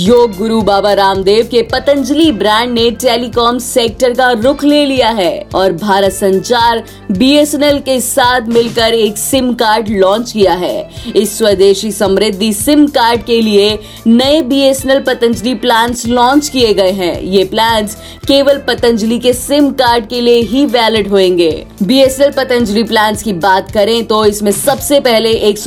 योग गुरु बाबा रामदेव के पतंजलि ब्रांड ने telecom sector का रुख ले लिया है और भारत संचार बीएसएनएल के साथ मिलकर एक सिम कार्ड लॉन्च किया है। इस स्वदेशी समृद्धि सिम कार्ड के लिए नए बीएसएनएल पतंजलि प्लान लॉन्च किए गए हैं। ये प्लान केवल पतंजलि के सिम कार्ड के लिए ही वैलिड होंगे बीएसएनएल पतंजलि प्लान की बात करें तो इसमें सबसे पहले एक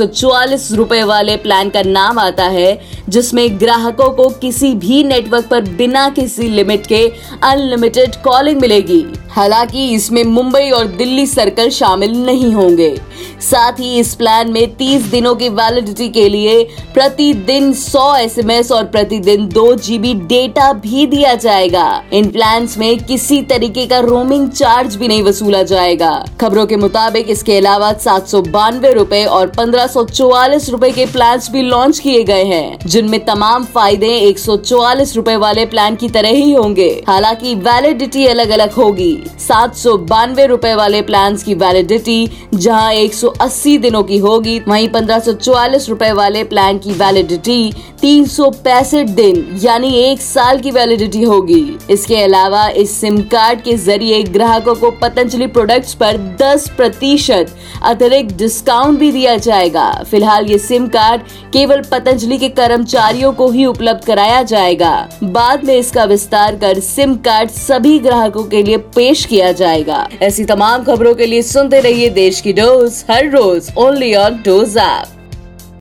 रुपए वाले प्लान का नाम आता है, जिसमें ग्राहकों को किसी भी नेटवर्क पर बिना किसी लिमिट के अनलिमिटेड कॉलिंग मिलेगी। हालाँकि इसमें मुंबई और दिल्ली सर्कल शामिल नहीं होंगे। साथ ही इस प्लान में 30 दिनों की वैलिडिटी के लिए प्रतिदिन 100 एसएमएस और प्रतिदिन 2 जीबी डेटा भी दिया जाएगा। इन प्लान में किसी तरीके का रोमिंग चार्ज भी नहीं वसूला जाएगा। खबरों के मुताबिक इसके अलावा सात सौ बानवे रूपए और पंद्रह सौ रूपए के प्लान भी लॉन्च किए गए हैं, जिनमें तमाम फ़ायदे एक सौ चौवालीस रूपए वाले प्लान की तरह ही होंगे। हालाँकि वैलिडिटी अलग अलग होगी। सात सौ बानवे रूपए वाले प्लान की वैलिडिटी जहाँ 180 दिनों की होगी, वहीं पंद्रह सौ चौवालीस रूपए वाले प्लान की वैलिडिटी तीन सौ पैंसठ दिन, यानी एक साल की वैलिडिटी होगी। इसके अलावा इस सिम कार्ड के ज़रिए ग्राहकों को पतंजलि प्रोडक्ट्स पर 10 प्रतिशत अतिरिक्त डिस्काउंट भी दिया जाएगा। फ़िलहाल ये सिम कार्ड केवल पतंजलि के कर्मचारियों को ही उपलब्ध कराया जाएगा। बाद में इसका विस्तार कर सिम कार्ड सभी ग्राहकों के लिए पेश किया जाएगा। ऐसी तमाम खबरों के लिए सुनते रहिए देश की डोज, हर रोज ओनली ऑन डोज ऐप